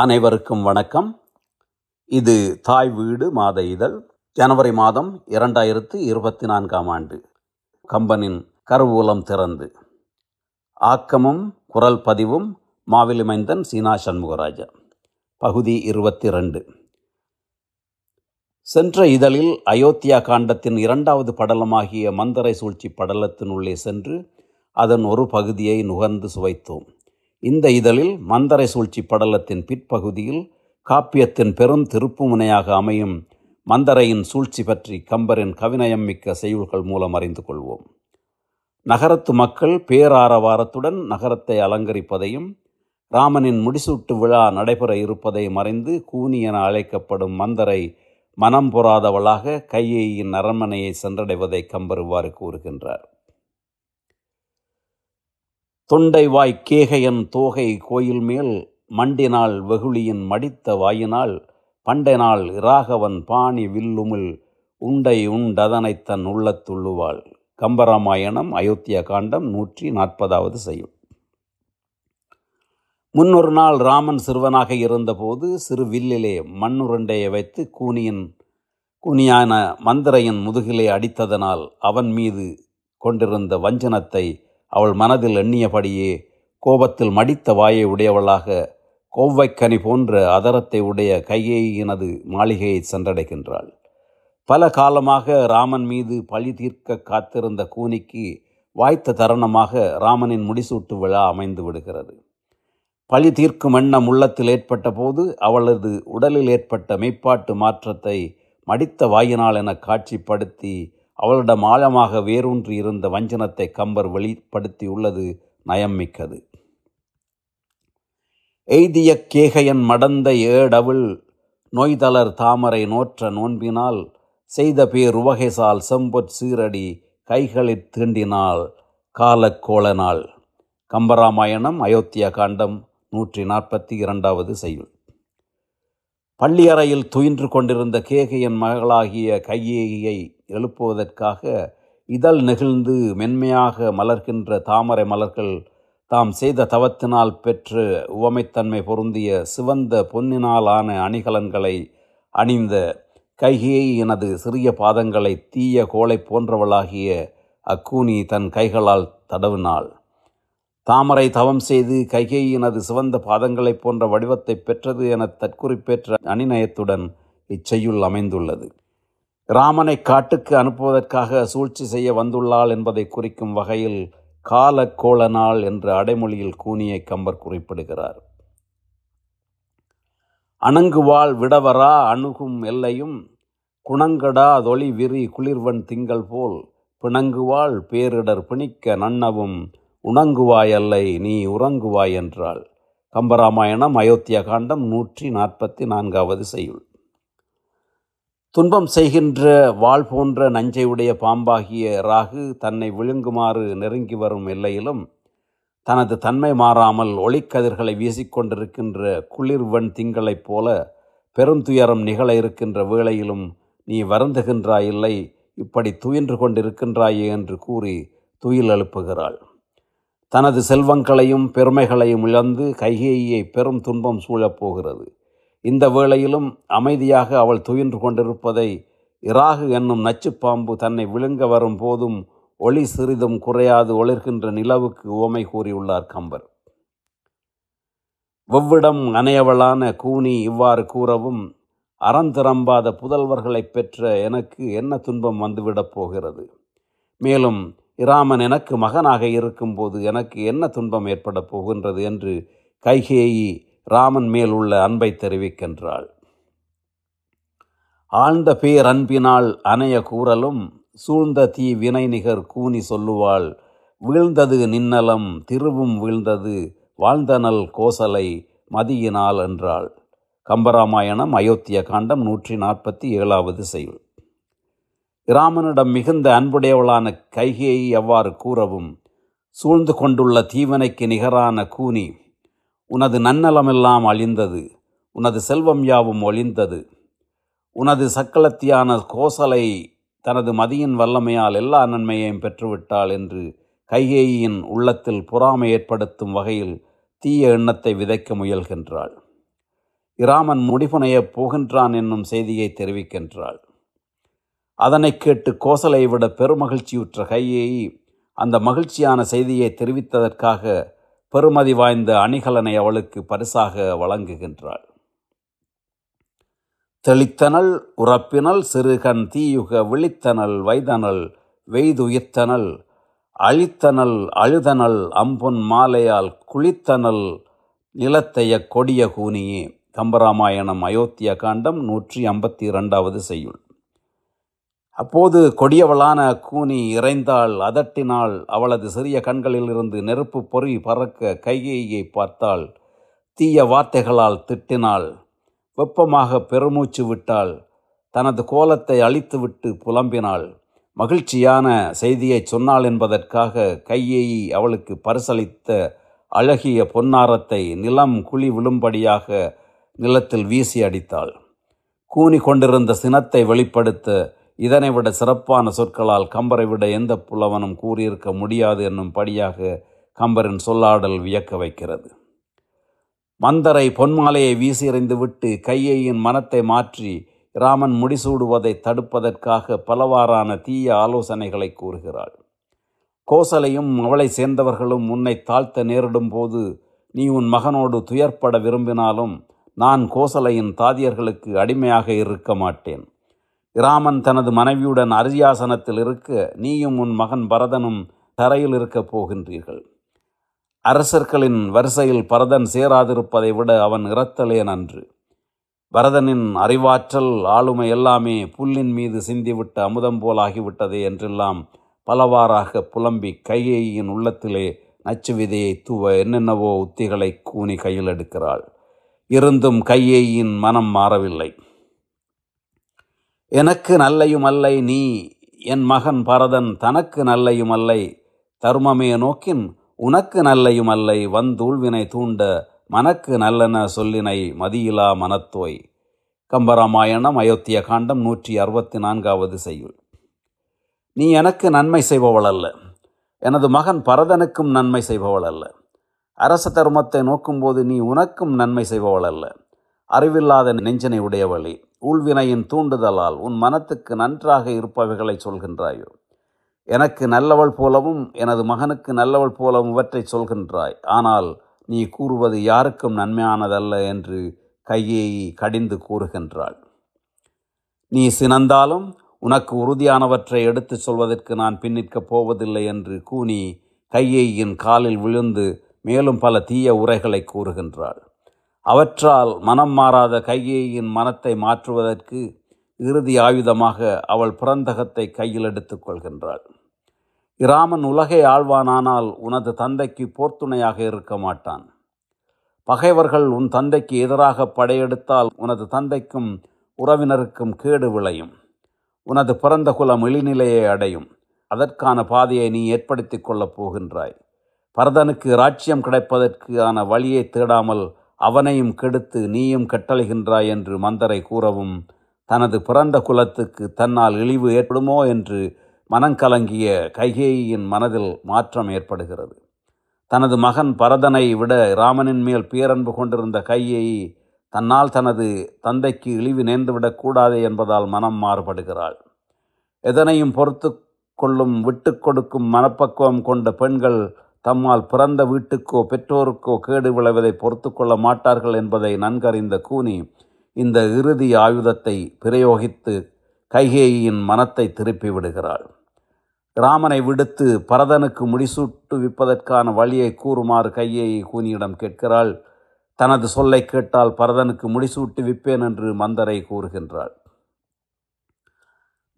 அனைவருக்கும் வணக்கம். இது தாய் வீடு மாத இதழ் ஜனவரி மாதம் இரண்டாயிரத்து இருபத்தி நான்காம் ஆண்டு. கம்பனின் கருவூலம் திறந்து. ஆக்கமும் குரல் பதிவும் மாவிலி மைந்தன் சீனா சண்முகராஜா. பகுதி இருபத்தி ரெண்டு. சென்ற இதழில் அயோத்தியா காண்டத்தின் இரண்டாவது படலமாகிய மந்தரை சூழ்ச்சி படலத்தினுள்ளே சென்று அதன் ஒரு பகுதியை நுகர்ந்து சுவைத்தோம். இந்த இதழில் மந்தரை சூழ்ச்சி படலத்தின் பிற்பகுதியில் காப்பியத்தின் பெரும் திருப்புமுனையாக அமையும் மந்தரையின் சூழ்ச்சி பற்றி கம்பரின் கவிநயம் மிக்க செய்யுள்கள் மூலம் அறிந்து கொள்வோம். நகரத்து மக்கள் பேராரவாரத்துடன் நகரத்தை அலங்கரிப்பதையும் ராமனின் முடிசூட்டு விழா நடைபெற இருப்பதையும் மறைந்து கூனி என அழைக்கப்படும் மந்தரை மனம் பொறாதவளாக கையேயின் அரண்மனையை சென்றடைவதை கம்பர் இவ்வாறு தொண்டை வாய் கேகையன் தோகை கோயில் மேல் மண்டினால் வெகுளியின் மடித்த வாயினால் பண்டைநாள் இராகவன் பாணி வில்லுமில் உண்டை உண்டதனை தன் உள்ளத்துள்ளுவாள். கம்பராமாயணம் அயோத்தியா காண்டம் நூற்றி நாற்பதாவது செய்யும். முன்னொரு நாள் ராமன் சிறுவனாக இருந்தபோது சிறு வில்லிலே மண்ணுருண்டையை வைத்து கூனியின் கூனியான மந்திரையின் முதுகிலே அடித்ததனால் அவன் மீது கொண்டிருந்த வஞ்சனத்தை அவள் மனதில் எண்ணியபடியே கோபத்தில் மடித்த வாயை உடையவளாக கோவைக்கனி போன்ற அதரத்தை உடைய கையேயினது மாளிகையை சென்றடைகின்றாள். பல காலமாக ராமன் மீது பழி தீர்க்க காத்திருந்த கூனிக்கு வாய்த்த தருணமாக ராமனின் முடிசூட்டு விழா அமைந்து விடுகிறது. பழி தீர்க்கும் எண்ணம் உள்ளத்தில் ஏற்பட்ட போது அவளது உடலில் ஏற்பட்ட மெய்ப்பாட்டு மாற்றத்தை மடித்த வாயினால் என காட்சிப்படுத்தி அவளிடம் ஆழமாக வேரூன்றி இருந்த வஞ்சனத்தை கம்பர் வெளிப்படுத்தியுள்ளது நயம்மிக்கது. எய்திய கேகையன் மடந்த ஏடவுள் நோய்தளர் தாமரை நோற்ற நோன்பினால் செய்த பேர் உவகைசால் செம்பொற் சீரடி கைகளிற் தீண்டினால் காலக்கோளனால் கம்பராமாயணம் அயோத்தியா காண்டம் நூற்றி நாற்பத்தி இரண்டாவது செய்யுள். பள்ளியறையில் துயின்று கொண்டிருந்த கேகையின் மகளாகிய கையேயை எழுப்புவதற்காக இதழ் நெகிழ்ந்து மென்மையாக மலர்கின்ற தாமரை மலர்கள் தாம் செய்த தவத்தினால் பெற்று உவமைத்தன்மை பொருந்திய சிவந்த பொன்னினாலான அணிகலன்களை அணிந்த கைகேயை எனது சிறிய பாதங்களை தீய கோளை போன்றவளாகிய அக்கூனி தன் கைகளால் தடவினாள். தாமரை தவம் செய்து கைகேயினது சிவந்த பாதங்களைப் போன்ற வடிவத்தை பெற்றது என தற்குறிப்பேற்ற அணிநயத்துடன் இச்செய்யுள் அமைந்துள்ளது. ராமனை காட்டுக்கு அனுப்புவதற்காக சூழ்ச்சி செய்ய வந்துள்ளாள் என்பதை குறிக்கும் வகையில் கால கோளநாள் என்ற அடைமொழியில் கூனியை கம்பர் குறிப்பிடுகிறார். அணங்குவாள் விடவரா அணுகும் எல்லையும் குணங்கடா தொளி விரி குளிர்வன் திங்கள் போல் பிணங்குவாள் பேரிடர் பிணிக்க நன்னவும் உணங்குவாய் அல்லை நீ உறங்குவாய் என்றாள். கம்பராமாயணம் அயோத்தியா காண்டம் நூற்றி நாற்பத்தி நான்காவது செய்யுள். துன்பம் செய்கின்ற வாள் போன்ற நஞ்சையுடைய பாம்பாகிய ராகு தன்னை விழுங்குமாறு நெருங்கி வரும் எல்லையிலும் தனது தன்மை மாறாமல் ஒளிக்கதிர்களை வீசிக்கொண்டிருக்கின்ற குளிர்வன் திங்களைப் போல பெருந்துயரம் நிகழ இருக்கின்ற வேளையிலும் நீ வருந்துகின்றாயில்லை இப்படி துயின்று கொண்டிருக்கின்றாயே என்று கூறி துயில் எழுப்புகிறாள். தனது செல்வங்களையும் பெருமைகளையும் இழந்து கைகேயை பெரும் துன்பம் சூழப்போகிறது இந்த வேளையிலும் அமைதியாக அவள் துயின்று கொண்டிருப்பதை இராகு என்னும் நச்சுப்பாம்பு தன்னை விழுங்க வரும் போதும் ஒளி சிறிதும் குறையாது ஒளிர்கின்ற நிலவுக்கு உவமை கூறியுள்ளார் கம்பர். வெவ்விடம் அணையவளான கூனி இவ்வாறு கூறவும் அறந்திரம்பாத புதல்வர்களை பெற்ற எனக்கு என்ன துன்பம் வந்துவிடப் போகிறது? மேலும் இராமன் எனக்கு மகனாக இருக்கும்போது எனக்கு என்ன துன்பம் ஏற்பட போகின்றது என்று கைகேயி ராமன் மேல் உள்ள அன்பை தெரிவிக்கின்றாள். ஆழ்ந்த பேர் அன்பினால் அணைய கூறலும் சூழ்ந்த தீ வினை நிகர் கூனி சொல்லுவாள் வீழ்ந்தது நின்னலம் திருவும் வீழ்ந்தது வாழ்ந்தனல் கோசலை மதியினால் என்றாள். கம்பராமாயணம் அயோத்திய காண்டம் நூற்றி நாற்பத்தி ஏழாவது செய்யுள் இராமனிடம் மிகுந்த அன்புடையவளான கைகையை எவ்வாறு கூறவும்? சூழ்ந்து கொண்டுள்ள தீவனைக்கு நிகரான கூனி உனது நன்னலமெல்லாம் அழிந்தது உனது செல்வம் யாவும் ஒளிந்தது உனது சக்களத்தியான கோசலை தனது மதியின் வல்லமையால் எல்லா நன்மையையும் பெற்றுவிட்டாள் என்று கைகேயின் உள்ளத்தில் பொறாமை ஏற்படுத்தும் வகையில் தீய எண்ணத்தை விதைக்க முயல்கின்றாள். இராமன் முடிபுனையப் போகின்றான் என்னும் செய்தியை தெரிவிக்கின்றாள். அதனைக் கேட்டு கோசலை விட பெருமகிழ்ச்சியுற்ற கையை அந்த மகிழ்ச்சியான செய்தியை தெரிவித்ததற்காக பெருமதி வாய்ந்த அணிகலனை அவளுக்கு பரிசாக வழங்குகின்றாள். தெளித்தனல் உறப்பினல் சிறுகண் தீயுக விழித்தனல் வைதனல் வெய்துயிர்த்தனல் அழித்தனல் அழுதனல் அம்பொன் மாலையால் குளித்தனல் நிலத்தைய கொடிய கூனியே கம்பராமாயணம் அயோத்தியா காண்டம் நூற்றி ஐம்பத்தி இரண்டாவது செய்யுள். அப்போது கொடியவளான கூனி இறைந்தாள் அதட்டினாள். அவளது சிறிய கண்களிலிருந்து நெருப்பு பொறி பறக்க கைகேயை பார்த்தாள். தீய வார்த்தைகளால் திட்டினாள். வெப்பமாக பெருமூச்சு விட்டாள். தனது கோலத்தை அழித்துவிட்டு புலம்பினாள். மகிழ்ச்சியான செய்தியை சொன்னாள் என்பதற்காக கையேயி அவளுக்கு பரிசளித்த அழகிய பொன்னாரத்தை நிலம் குழி விழும்படியாக நிலத்தில் வீசி அடித்தாள். கூனி கொண்டிருந்த சினத்தை வெளிப்படுத்த இதனை விட சிறப்பான சொற்களால் கம்பரை விட எந்த புலவனும் கூறியிருக்க முடியாது என்னும் படியாக கம்பரின் சொல்லாடல் வியக்க வைக்கிறது. மந்தரை பொன்மாலையை வீசியறிந்துவிட்டு கையையின் மனத்தை மாற்றி ராமன் முடிசூடுவதை தடுப்பதற்காக பலவாறான தீய ஆலோசனைகளை கூறுகிறாள். கோசலையும் அவளை சேர்ந்தவர்களும் உன்னை தாழ்த்த நேரிடும் போது நீ உன் மகனோடு துயர்ப்பட விரும்பினாலும் நான் கோசலையின் தாதியர்களுக்கு அடிமையாக இருக்க மாட்டேன். இராமன் தனது மனைவியுடன் அரியாசனத்தில் இருக்க நீயும் உன் மகன் பரதனும் தரையில் இருக்கப் போகின்றீர்கள். அரசர்களின் வரிசையில் பரதன் சேராதிருப்பதை விட அவன் இறத்தலே நன்று. பரதனின் அறிவாற்றல் ஆளுமை எல்லாமே புல்லின் மீது சிந்திவிட்ட அமுதம் போலாகிவிட்டதே என்றெல்லாம் பலவாறாக புலம்பி கையேயின் உள்ளத்திலே நச்சு விதையை தூவ என்னென்னவோ உத்திகளை கூனி கையில் எடுக்கிறாள். இருந்தும் கையேயின் மனம் மாறவில்லை. எனக்கு நல்லையும் அல்லை நீ என் மகன் பரதன் தனக்கு நல்லையும் அல்லை. தர்மமே நோக்கின் உனக்கு நல்லையும் அல்லை. வந்தூழ்வினை தூண்ட மனக்கு நல்லென சொல்லினை மதியிலா மனத்தோய். கம்பராமாயணம் அயோத்திய காண்டம் நூற்றி அறுபத்தி நான்காவது செய்யுள். நீ எனக்கு நன்மை செய்பவள் அல்ல. எனது மகன் பரதனுக்கும் நன்மை செய்பவள் அல்ல. அரச தர்மத்தை நோக்கும்போது நீ உனக்கும் நன்மை செய்பவள் அல்ல. அறிவில்லாத நெஞ்சனை உடையவளே. ஊழ்வினையின் தூண்டுதலால் உன் மனத்துக்கு நன்றாக இருப்பவைகளை சொல்கின்றாயோ? எனக்கு நல்லவள் போலவும் எனது மகனுக்கு நல்லவள் போலவும் இவற்றை சொல்கின்றாய். ஆனால் நீ கூறுவது யாருக்கும் நன்மையானதல்ல என்று கையை கடிந்து கூறுகின்றாள். நீ சினந்தாலும் உனக்கு உறுதியானவற்றை எடுத்துச் சொல்வதற்கு நான் பின்னிற்கப் போவதில்லை என்று கூனி கையையின் காலில் விழுந்து மேலும் பல தீய உரைகளை கூறுகின்றாள். அவற்றால் மனம் மாறாத கையேயின் மனத்தை மாற்றுவதற்கு இறுதி ஆயுதமாக அவள் பிறந்தகத்தை கையில் எடுத்துக் கொள்கின்றாள். இராமன் உலகை ஆழ்வானானால் உனது தந்தைக்கு போர்த்துணையாக இருக்க மாட்டான். பகைவர்கள் உன் தந்தைக்கு எதிராக படையெடுத்தால் உனது தந்தைக்கும் உறவினருக்கும் கேடு விளையும். உனது பிறந்த குலம் இழிநிலையை அடையும். அதற்கான பாதையை நீ ஏற்படுத்திக் கொள்ளப் போகின்றாய். பரதனுக்கு ராஜ்யம் கிடைப்பதற்கான வழியை தேடாமல் அவனையும் கெடுத்து நீயும் கட்டளைகின்றாய் என்று மந்தரை கூறவும் தனது பிறந்த குலத்துக்கு தன்னால் இழிவு ஏற்படுமோ என்று மனங்கலங்கிய கைகேயின் மனதில் மாற்றம் ஏற்படுகிறது. தனது மகன் பரதனை விட ராமனின் மேல் பேரன்பு கொண்டிருந்த கையேயி தன்னால் தனது தந்தைக்கு இழிவு நேர்ந்துவிடக் கூடாது என்பதால் மனம் மாறுபடுகிறாள். எதனையும் பொறுத்து கொள்ளும் விட்டு கொடுக்கும் மனப்பக்குவம் கொண்ட பெண்கள் தம்மால் பிறந்த வீட்டுக்கோ பெற்றோருக்கோ கேடு விளைவதை பொறுத்து கொள்ள மாட்டார்கள் என்பதை நன்கறிந்த கூனி இந்த இறுதி ஆயுதத்தை பிரயோகித்து கைகேயின் மனத்தை திருப்பி விடுகிறாள். ராமனை விடுத்து பரதனுக்கு முடிசூட்டுவிப்பதற்கான வழியை கூறுமாறு கையேயி கூனியிடம் கேட்கிறாள். தனது சொல்லை கேட்டால் பரதனுக்கு முடிசூட்டுவிப்பேன் என்று மந்தரை கூறுகின்றாள்.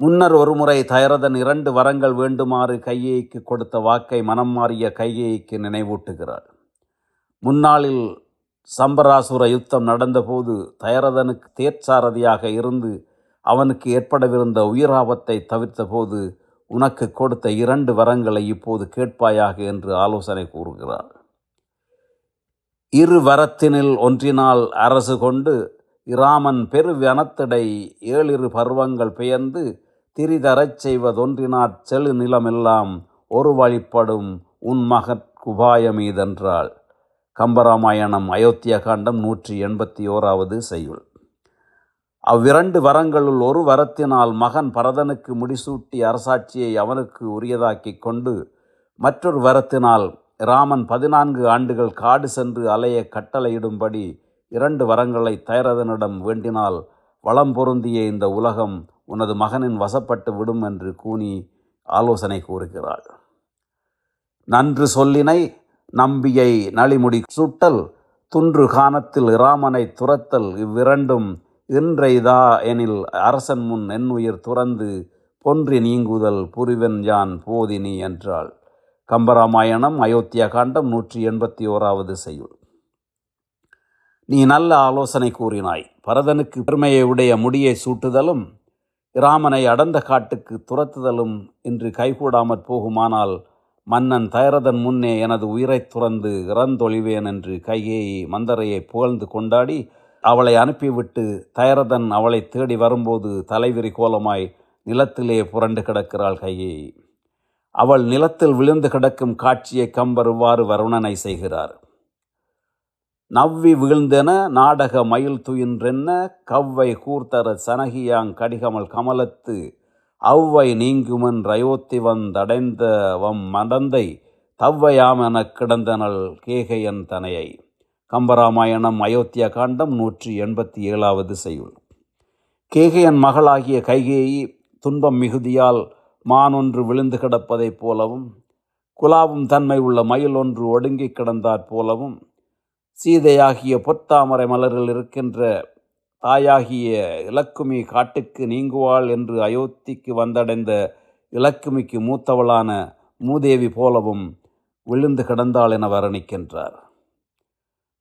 முன்னர் ஒருமுறை தயரதன் இரண்டு வரங்கள் வேண்டுமாறு கையேய்க்கு கொடுத்த வாக்கை மனம் மாறிய கையேய்க்கு நினைவூட்டுகிறாள். முன்னாளில் சம்பராசுர யுத்தம் நடந்தபோது தயரதனுக்கு தேர்ச்சாரதியாக இருந்து அவனுக்கு ஏற்படவிருந்த உயிராபத்தை தவிர்த்தபோது உனக்கு கொடுத்த இரண்டு வரங்களை இப்போது கேட்பாயாக என்று ஆலோசனை கூறுகிறார் இரு வரத்தினில் ஒன்றினால் அரசு கொண்டு இராமன் பெரு வனத்திடை ஏழிரு பருவங்கள் பெயர்ந்து திரிதரச் செய்வதொன்றினாற் செழு நிலமெல்லாம் ஒரு வழிப்படும் உன் மகற்குபாயமீதென்றாள் கம்பராமாயணம் அயோத்திய காண்டம் நூற்றி எண்பத்தி ஓராவது செய்யுள். அவ்விரண்டு வரங்களுள் ஒரு வரத்தினால் மகன் பரதனுக்கு முடிசூட்டி அரசாட்சியை அவனுக்கு உரியதாக்கிக் கொண்டு மற்றொரு வரத்தினால் ராமன் பதினான்கு ஆண்டுகள் காடு சென்று அலைய கட்டளையிடும்படி இரண்டு வரங்களை தயரதனிடம் வேண்டினால் வளம் பொருந்திய இந்த உலகம் உனது மகனின் வசப்பட்டு விடும் என்று கூனி ஆலோசனை கூறுகிறாள். நன்று சொல்லினை நம்பியை நளிமுடி சுட்டல் துன்று காணத்தில் இராமனை துரத்தல் இவ்விரண்டும் இன்றைதா எனில் அரசன் முன் என்னுயிர் துறந்து பொன்றி நீங்குதல் புரிவன் யான் போதினி என்றாள். கம்பராமாயணம் அயோத்தியா காண்டம் நூற்றி எண்பத்தி ஓராவது செய்யுள். நீ நல்ல ஆலோசனை கூறினாய். பரதனுக்கு பெருமையை உடைய முடியை சூட்டுதலும் இராமனை அடர்ந்த காட்டுக்கு துரத்துதலும் இன்று கைகூடாமற் போகுமானால் மன்னன் தயரதன் முன்னே எனது உயிரைத் துறந்து இறந்தொழிவேன் என்று கைகேயி மந்தரையை புகழ்ந்து கொண்டாடி அவளை அனுப்பிவிட்டு தயரதன் அவளை தேடி வரும்போது தலைவிரி கோலமாய் நிலத்திலே புரண்டு கிடக்கிறாள் கைகேயி அவள் நிலத்தில் விழுந்து கிடக்கும் காட்சியை கம்பர் இவ்வாறு வருணனை செய்கிறார். நவ்வி வீழ்ந்தென நாடக மயில் துயின்றென்ன கவ்வை கூர்த்தர சனகியாங் கடிகமல் கமலத்து அவ்வை நீங்குமன் ரயோத்தி வந்தடைந்த வம் மடந்தை தவ்வையாமெனக் கிடந்தனள் கேகையன் தனையை. கம்பராமாயணம் அயோத்தியா காண்டம் நூற்றி எண்பத்தி ஏழாவது செய்யுள். கேகையன் மகளாகிய கைகேயி துன்பம் மிகுதியால் மான் ஒன்று விழுந்து கிடப்பதைப் போலவும் குலாவும் தன்மை உள்ள மயில் ஒன்று ஒடுங்கிக் கிடந்தாற் போலவும் சீதையாகிய பொத்தாமரை மலரில் இருக்கின்ற தாயாகிய இலக்குமி காட்டுக்கு நீங்குவாள் என்று அயோத்திக்கு வந்தடைந்த இலக்குமிக்கு மூத்தவளான மூதேவி போலவும் விழுந்து கிடந்தாள் என வர்ணிக்கின்றார்.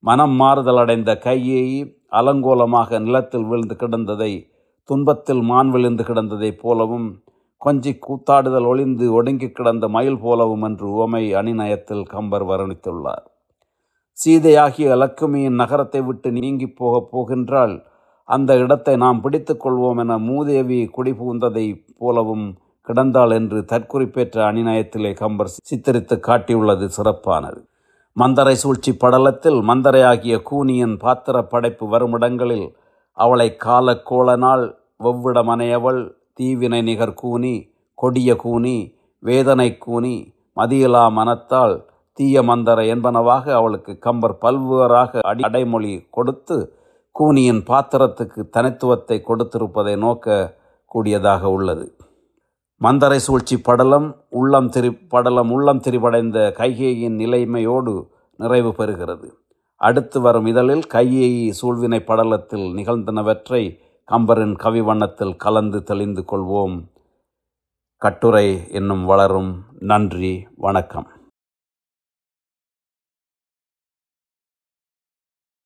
மனம் மாறுதல் அடைந்த கையை அலங்கோலமாக நிலத்தில் விழுந்து கிடந்ததை துன்பத்தில் மான் விழுந்து கிடந்ததைப் போலவும் கொஞ்சி கூத்தாடுதல் ஒளிந்து ஒடுங்கி கிடந்த மயில் போலவும் என்று உவமை அணிநயத்தில் கம்பர் வர்ணித்துள்ளார். சீதையாகிய லக்குமியின் நகரத்தை விட்டு நீங்கி போகப் போகின்றால் அந்த இடத்தை நாம் பிடித்து கொள்வோம் என மூதேவி குடிபுகுந்ததை போலவும் கிடந்தாள் என்று தற்குறிப்பேற்ற அணிநயத்திலே கம்பர் சித்தரித்து காட்டியுள்ளது சிறப்பானது. மந்தரை சூழ்ச்சி படலத்தில் மந்தரையாகிய கூனியின் பாத்திர படைப்பு வருமிடங்களில் அவளை கால கோளனால் வெவ்விடமனையவள் தீவினை நிகர் கூனி கொடிய கூனி வேதனை கூனி மதியிலா மனத்தால் தீய மந்தர என்பனவாக அவளுக்கு கம்பர் பல்வேறாக அடி அடைமொழி கொடுத்து கூனியின் பாத்திரத்துக்கு தனித்துவத்தை கொடுத்திருப்பதை நோக்க கூடியதாக உள்ளது. மந்தரை சூழ்ச்சி படலம் உள்ளம் திரி படலம் உள்ளம் திரிபடைந்த கைகேயின் நிலைமையோடு நிறைவு பெறுகிறது. அடுத்து வரும் இதழில் கையேயி சூழ்வினை படலத்தில் நிகழ்ந்தனவற்றை கம்பரின் கவி வண்ணத்தில் கலந்து தெளிந்து கொள்வோம். கட்டுரை என்னும் வளரும். நன்றி. வணக்கம்.